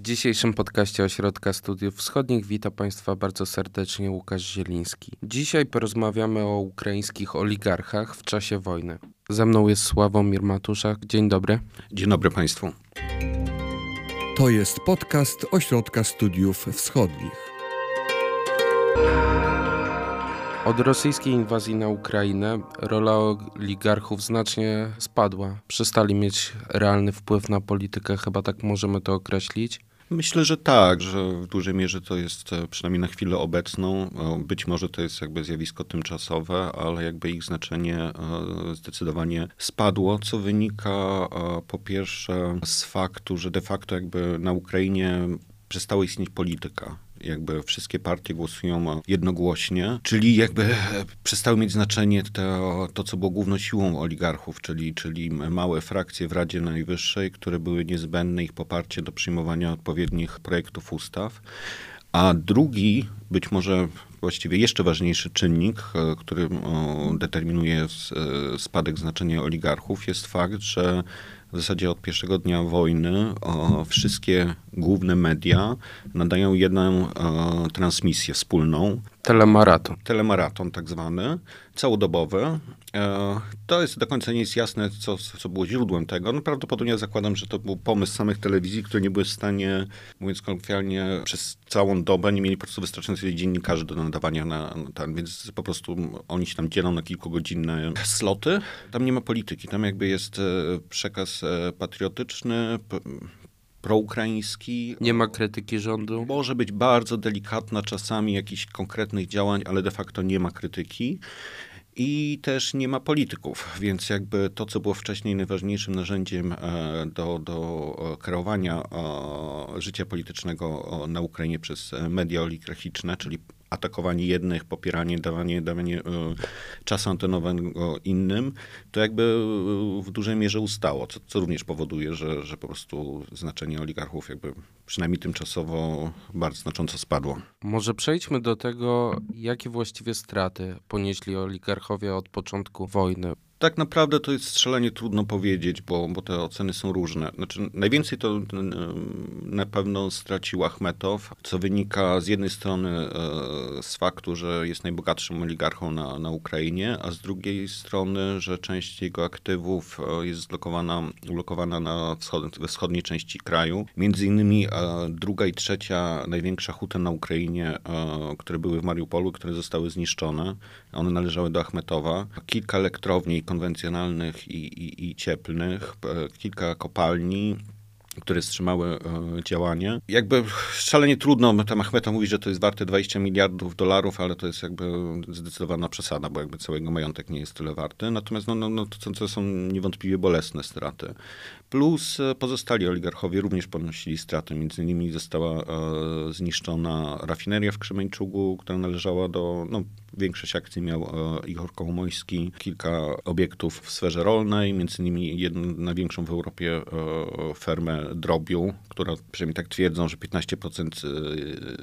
W dzisiejszym podcaście Ośrodka Studiów Wschodnich wita Państwa bardzo serdecznie Łukasz Zieliński. Dzisiaj porozmawiamy o ukraińskich oligarchach w czasie wojny. Ze mną jest Sławomir Matuszak. Dzień dobry. Dzień dobry Państwu. To jest podcast Ośrodka Studiów Wschodnich. Od rosyjskiej inwazji na Ukrainę rola oligarchów znacznie spadła. Przestali mieć realny wpływ na politykę, chyba tak możemy to określić. Myślę, że tak, że w dużej mierze to jest e, przynajmniej na chwilę obecną. Być może to jest jakby zjawisko tymczasowe, ale jakby ich znaczenie e, zdecydowanie spadło, co wynika e, po pierwsze z faktu, że de facto jakby na Ukrainie przestała istnieć polityka jakby wszystkie partie głosują jednogłośnie, czyli jakby przestały mieć znaczenie to, to co było główną siłą oligarchów, czyli, czyli małe frakcje w Radzie Najwyższej, które były niezbędne ich poparcie do przyjmowania odpowiednich projektów ustaw. A drugi, być może właściwie jeszcze ważniejszy czynnik, e, który determinuje e, spadek znaczenia oligarchów, jest fakt, że w zasadzie od pierwszego dnia wojny wszystkie główne media nadają jedną o, transmisję wspólną. Telemaraton. Telemaraton tak zwany, całodobowy. E, to jest do końca nie jest jasne, co, co było źródłem tego. No prawdopodobnie zakładam, że to był pomysł samych telewizji, które nie były w stanie, mówiąc kolokwialnie, przez całą dobę nie mieli po prostu wystarczającej dziennikarzy do nadawania na, na ten, więc po prostu oni się tam dzielą na kilkugodzinne sloty. Tam nie ma polityki, tam jakby jest e, przekaz e, patriotyczny, proukraiński. Nie ma krytyki rządu. Może być bardzo delikatna czasami jakichś konkretnych działań, ale de facto nie ma krytyki i też nie ma polityków, więc jakby to, co było wcześniej najważniejszym narzędziem e, do, do kreowania e, życia politycznego na Ukrainie przez media oligarchiczne, czyli atakowanie jednych, popieranie, dawanie, dawanie e, czasu antenowego innym, to jakby e, w dużej mierze ustało, co, co również powoduje, że, że po prostu znaczenie oligarchów jakby przynajmniej tymczasowo bardzo znacząco spadło. Może przejdźmy do tego, jakie właściwie straty ponieśli oligarchowie od początku wojny tak naprawdę to jest strzelanie trudno powiedzieć, bo, bo te oceny są różne. Znaczy, najwięcej to na pewno stracił Achmetow, co wynika z jednej strony e, z faktu, że jest najbogatszym oligarchą na, na Ukrainie, a z drugiej strony, że część jego aktywów e, jest zlokowana, ulokowana na wschod, we wschodniej części kraju. Między innymi e, druga i trzecia największa huta na Ukrainie, które były w Mariupolu, które zostały zniszczone. One należały do Achmetowa. Kilka elektrowni konwencjonalnych i, i, i cieplnych, e, kilka kopalni, które wstrzymały e, działanie. Jakby szalenie trudno, tam Achmeta mówi, że to jest warte 20 miliardów dolarów, ale to jest jakby zdecydowana przesada, bo jakby całego majątek nie jest tyle warty. Natomiast no, no, no, to, to są niewątpliwie bolesne straty. Plus e, pozostali oligarchowie również ponosili straty. Między innymi została e, zniszczona rafineria w Krzemeńczugu, która należała do, no, większość akcji miał e, Igor Kołomojski, kilka obiektów w sferze rolnej, między innymi jedną największą w Europie e, fermę drobiu, która przynajmniej tak twierdzą, że 15% e,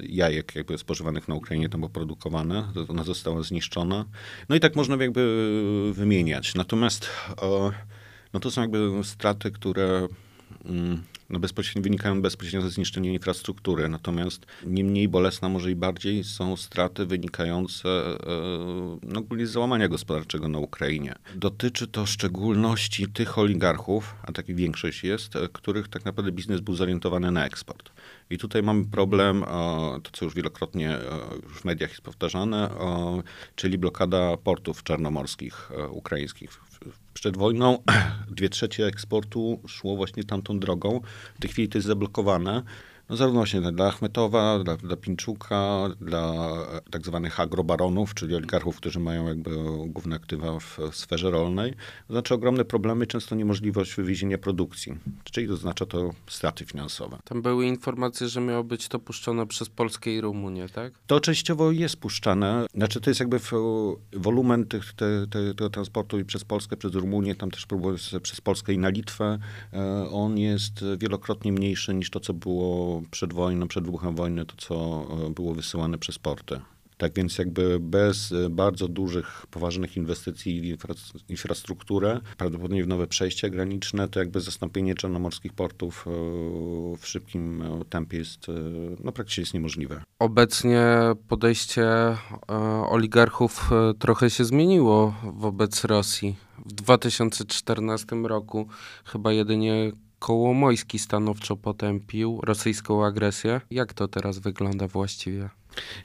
jajek jakby spożywanych na Ukrainie tam było produkowane, ona została zniszczona. No i tak można jakby wymieniać. Natomiast no to są jakby straty, które no bezpośrednio, wynikają bezpośrednio ze zniszczenia infrastruktury. Natomiast nie mniej bolesna, może i bardziej są straty wynikające e, no, ogólnie z załamania gospodarczego na Ukrainie. Dotyczy to szczególności tych oligarchów, a takich większość jest, e, których tak naprawdę biznes był zorientowany na eksport. I tutaj mamy problem, to co już wielokrotnie e, w mediach jest powtarzane, czyli blokada portów czarnomorskich ukraińskich przed wojną dwie trzecie eksportu szło właśnie tamtą drogą. W tej chwili to jest zablokowane no zarówno właśnie dla Achmetowa, dla, dla Pinczuka, dla tak zwanych agrobaronów, czyli oligarchów, którzy mają jakby główne aktywa w sferze rolnej. To znaczy ogromne problemy, często niemożliwość wywiezienia produkcji, czyli oznacza to straty finansowe. Tam były informacje, że miało być to puszczone przez Polskę i Rumunię, tak? To częściowo jest puszczane. Znaczy to jest jakby wolumen tych, te, te, tego transportu i przez Polskę, przez Rumunię, tam też próbuje przez Polskę i na Litwę. E, on jest wielokrotnie mniejszy niż to, co było przed wojną, przed wybuchem wojny, to co e, było wysyłane przez porty. Tak więc jakby bez e, bardzo dużych, poważnych inwestycji w infra infrastrukturę, prawdopodobnie w nowe przejścia graniczne, to jakby zastąpienie czarnomorskich portów e, w szybkim tempie jest, no praktycznie jest niemożliwe. Obecnie podejście oligarchów trochę się zmieniło wobec Rosji. W 2014 roku chyba jedynie Kołomojski stanowczo potępił rosyjską agresję. Jak to teraz wygląda właściwie?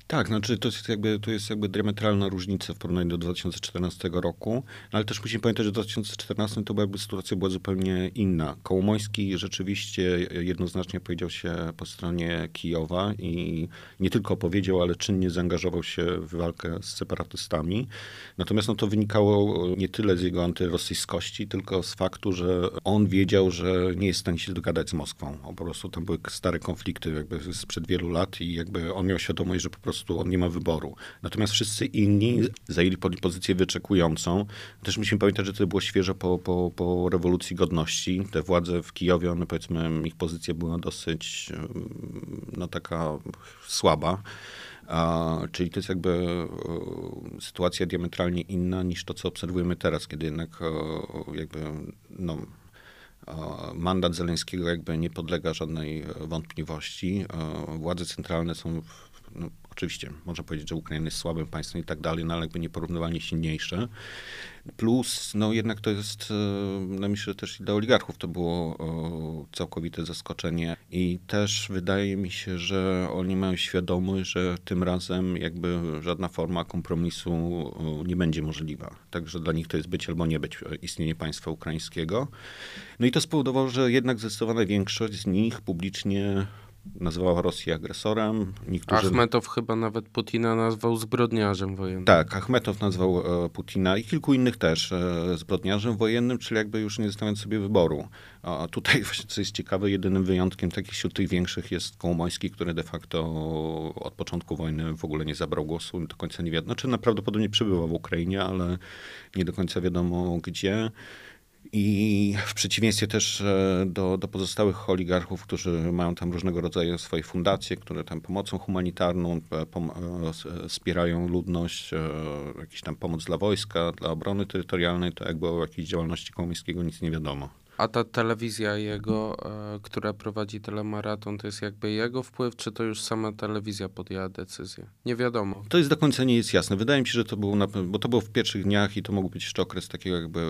Tak, znaczy to jest jakby, to jest jakby diametralna różnica w porównaniu do 2014 roku, no ale też musimy pamiętać, że w 2014 to jakby sytuacja była zupełnie inna. Kołomoński rzeczywiście jednoznacznie powiedział się po stronie Kijowa i nie tylko powiedział, ale czynnie zaangażował się w walkę z separatystami. Natomiast no, to wynikało nie tyle z jego antyrosyjskości, tylko z faktu, że on wiedział, że nie jest w stanie się dogadać z Moskwą. Po prostu tam były stare konflikty jakby sprzed wielu lat i jakby on miał świadomość, że po prostu on nie ma wyboru. Natomiast wszyscy inni zajęli pozycję wyczekującą. Też musimy pamiętać, że to było świeżo po, po, po rewolucji godności. Te władze w Kijowie, one powiedzmy, ich pozycja była dosyć no taka słaba. A, czyli to jest jakby e, sytuacja diametralnie inna niż to, co obserwujemy teraz, kiedy jednak e, jakby no, mandat Zeleńskiego jakby nie podlega żadnej wątpliwości. Władze centralne są no, oczywiście można powiedzieć, że Ukraina jest słabym państwem i tak dalej, no ale jakby nieporównywalnie silniejsze. Plus, no jednak to jest, e, no myślę, że też dla oligarchów to było całkowite zaskoczenie i też wydaje mi się, że oni mają świadomość, że tym razem jakby żadna forma kompromisu nie będzie możliwa. Także dla nich to jest być albo nie być e, istnienie państwa ukraińskiego. No i to spowodowało, że jednak zdecydowana większość z nich publicznie nazwała Rosję agresorem. Niektórzy... Achmetow chyba nawet Putina nazwał zbrodniarzem wojennym. Tak, Achmetow nazwał e, Putina i kilku innych też e, zbrodniarzem wojennym, czyli jakby już nie zostawiając sobie wyboru. A tutaj właśnie, co jest ciekawe, jedynym wyjątkiem takich wśród tych większych jest Kołomoński, który de facto od początku wojny w ogóle nie zabrał głosu, do końca nie wiadomo. Znaczy najprawdopodobniej przebywał w Ukrainie, ale nie do końca wiadomo gdzie. I w przeciwieństwie też e, do, do pozostałych oligarchów, którzy mają tam różnego rodzaju swoje fundacje, które tam pomocą humanitarną e, pom e, wspierają ludność, jakiś tam pomoc dla wojska, dla obrony terytorialnej, to jakby o jakiejś działalności komuńskiego nic nie wiadomo. A ta telewizja jego, e, która prowadzi telemaraton, to jest jakby jego wpływ, czy to już sama telewizja podjęła decyzję? Nie wiadomo. To jest do końca nie jest jasne. Wydaje mi się, że to było, na, bo to było w pierwszych dniach i to mógł być jeszcze okres takiego jakby,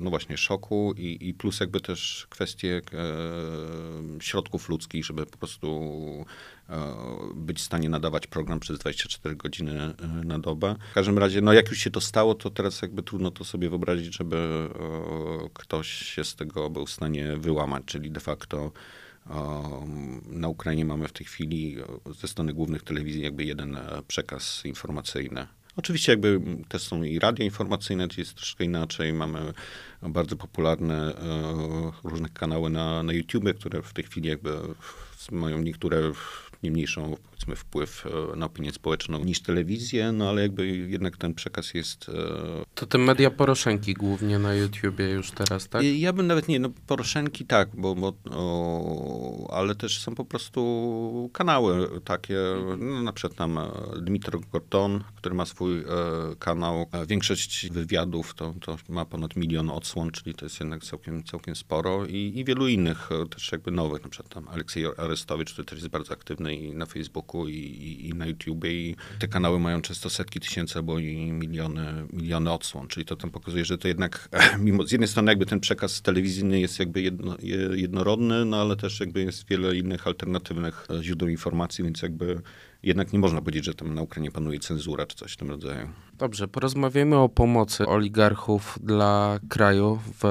no właśnie, szoku i, i plus jakby też kwestie e, środków ludzkich, żeby po prostu E, być w stanie nadawać program przez 24 godziny e, na dobę. W każdym razie, no jak już się to stało, to teraz jakby trudno to sobie wyobrazić, żeby e, ktoś się z tego był w stanie wyłamać, czyli de facto na Ukrainie mamy w tej chwili ze strony głównych telewizji jakby jeden przekaz informacyjny. Oczywiście jakby też są i radia informacyjne, to jest troszkę inaczej. Mamy bardzo popularne różne kanały na, na YouTube, które w tej chwili jakby mają niektóre nie mniejszą powiedzmy wpływ e, na opinię społeczną niż telewizję, no ale jakby jednak ten przekaz jest... E, to te media Poroszenki głównie na YouTubie już teraz, tak? Ja bym nawet nie, no Poroszenki tak, bo, bo o, ale też są po prostu kanały takie, no, na przykład tam e, Dmitro Gorton, który ma swój e, kanał. Większość wywiadów to, to ma ponad milion odsłon, czyli to jest jednak całkiem, całkiem sporo i, i wielu innych też jakby nowych, na przykład tam Aleksiej Arestowicz, który też jest bardzo aktywny i na Facebooku i, i, i na YouTubie i te kanały mają często setki tysięcy albo i miliony, miliony odsłon, czyli to tam pokazuje, że to jednak mimo z jednej strony jakby ten przekaz telewizyjny jest jakby jedno, jednorodny, no ale też jakby jest wiele innych alternatywnych źródeł informacji, więc jakby jednak nie można powiedzieć, że tam na Ukrainie panuje cenzura czy coś w tym rodzaju. Dobrze, porozmawiamy o pomocy oligarchów dla kraju w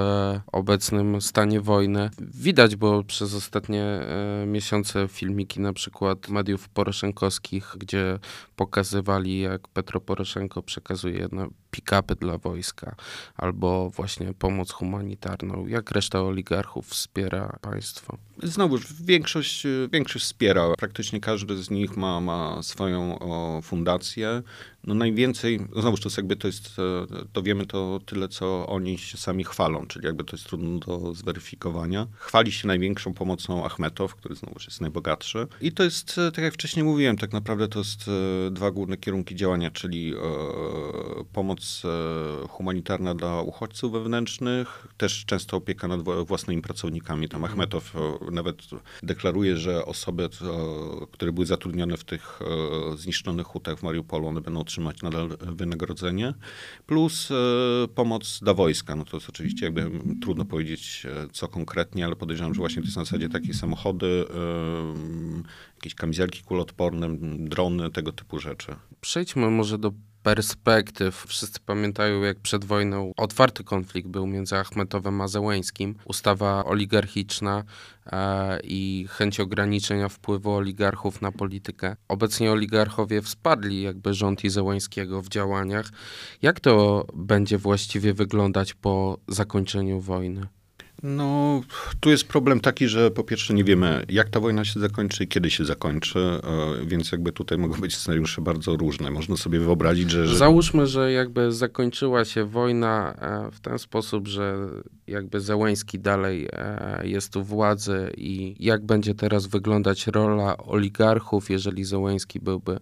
obecnym stanie wojny. Widać było przez ostatnie e, miesiące filmiki na przykład mediów poroszenkowskich, gdzie pokazywali jak Petro Poroszenko przekazuje pick-upy dla wojska albo właśnie pomoc humanitarną. Jak reszta oligarchów wspiera państwo? Znowu, większość, większość wspiera. Praktycznie każdy z nich ma, ma swoją o, fundację. No najwięcej, no znowuż to jest jakby to jest, e, to wiemy to tyle, co oni się sami chwalą, czyli jakby to jest trudno do zweryfikowania. Chwali się największą pomocą Achmetow, który znowu jest najbogatszy. I to jest, e, tak jak wcześniej mówiłem, tak naprawdę to jest e, dwa główne kierunki działania, czyli e, pomoc humanitarna dla uchodźców wewnętrznych, też często opieka nad wła- własnymi pracownikami. Tam Achmetow e, nawet deklaruje, że osoby, które były zatrudnione w tych e, zniszczonych hutach w Mariupolu, one będą otrzymać nadal wynagrodzenie, plus e, pomoc dla wojska. No to jest oczywiście jakby trudno powiedzieć e, co konkretnie, ale podejrzewam, że właśnie to jest na zasadzie takie samochody, jakieś kamizelki kuloodporne, drony, tego typu rzeczy. Przejdźmy może do perspektyw. Wszyscy pamiętają, jak przed wojną otwarty konflikt był między Achmetowem a Zełęńskim. Ustawa oligarchiczna e, i chęć ograniczenia wpływu oligarchów na politykę. Obecnie oligarchowie wsparli jakby rząd i Zełęńskiego w działaniach. Jak to będzie właściwie wyglądać po zakończeniu wojny? No, tu jest problem taki, że po pierwsze nie wiemy, jak ta wojna się zakończy i kiedy się zakończy, e, więc jakby tutaj mogą być scenariusze bardzo różne. Można sobie wyobrazić, że... że... Załóżmy, że jakby zakończyła się wojna e, w ten sposób, że jakby Zełęński dalej e, jest u władzy i jak będzie teraz wyglądać rola oligarchów, jeżeli Zełęński byłby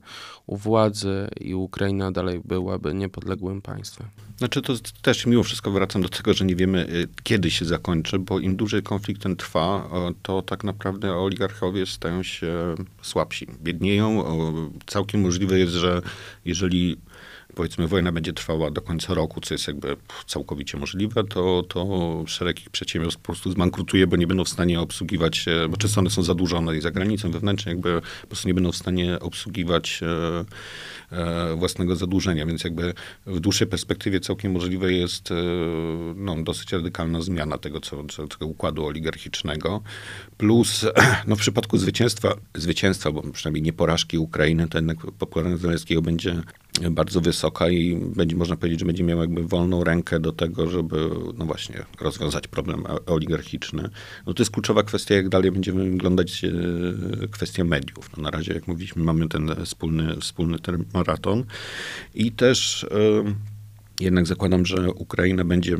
u władzy i Ukraina dalej byłaby niepodległym państwem. Znaczy to też mimo wszystko wracam do tego, że nie wiemy kiedy się zakończy, bo im dłużej konflikt ten trwa, o, to tak naprawdę oligarchowie stają się słabsi, biednieją. Całkiem możliwe jest, że jeżeli powiedzmy wojna będzie trwała do końca roku, co jest jakby całkowicie możliwe, to, to szereg ich przedsiębiorstw po prostu zbankrutuje, bo nie będą w stanie obsługiwać, bo często one są zadłużone i za granicą wewnętrznie jakby po prostu nie będą w stanie obsługiwać e, e, własnego zadłużenia, więc jakby w dłuższej perspektywie całkiem możliwe jest e, no, dosyć radykalna zmiana tego, co, co, tego układu oligarchicznego. Plus no, w przypadku zwycięstwa, zwycięstwa, bo przynajmniej nie porażki Ukrainy, to jednak popularność Zelenskiego będzie bardzo wysoka i będzie, można powiedzieć, że będzie miał jakby wolną rękę do tego, żeby no właśnie rozwiązać problem oligarchiczny. No to jest kluczowa kwestia, jak dalej będzie wyglądać e, kwestia mediów. No na razie, jak mówiliśmy, mamy ten wspólny, wspólny ten maraton i też e, jednak zakładam, że Ukraina będzie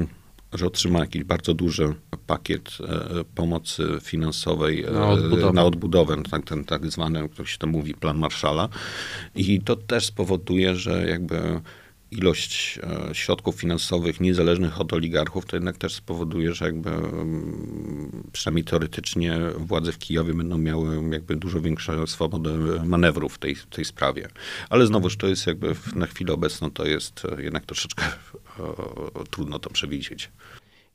że otrzyma jakiś bardzo duży pakiet e, pomocy finansowej e, Na odbudowę. na odbudowę, tak, ten tak zwany, jak się to mówi, plan Marszala. I to też spowoduje, że jakby ilość e, środków finansowych niezależnych od oligarchów, to jednak też spowoduje, że jakby mm, przynajmniej teoretycznie władze w Kijowie będą miały jakby dużo większą swobodę manewru w tej, tej sprawie. Ale znowuż to jest jakby na chwilę obecną to jest e, jednak troszeczkę trudno to przewidzieć.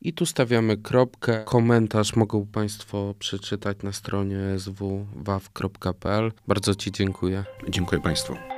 I tu stawiamy kropkę. Komentarz mogą Państwo przeczytać na stronie swwaw.pl. Bardzo Ci dziękuję. Dziękuję Państwu.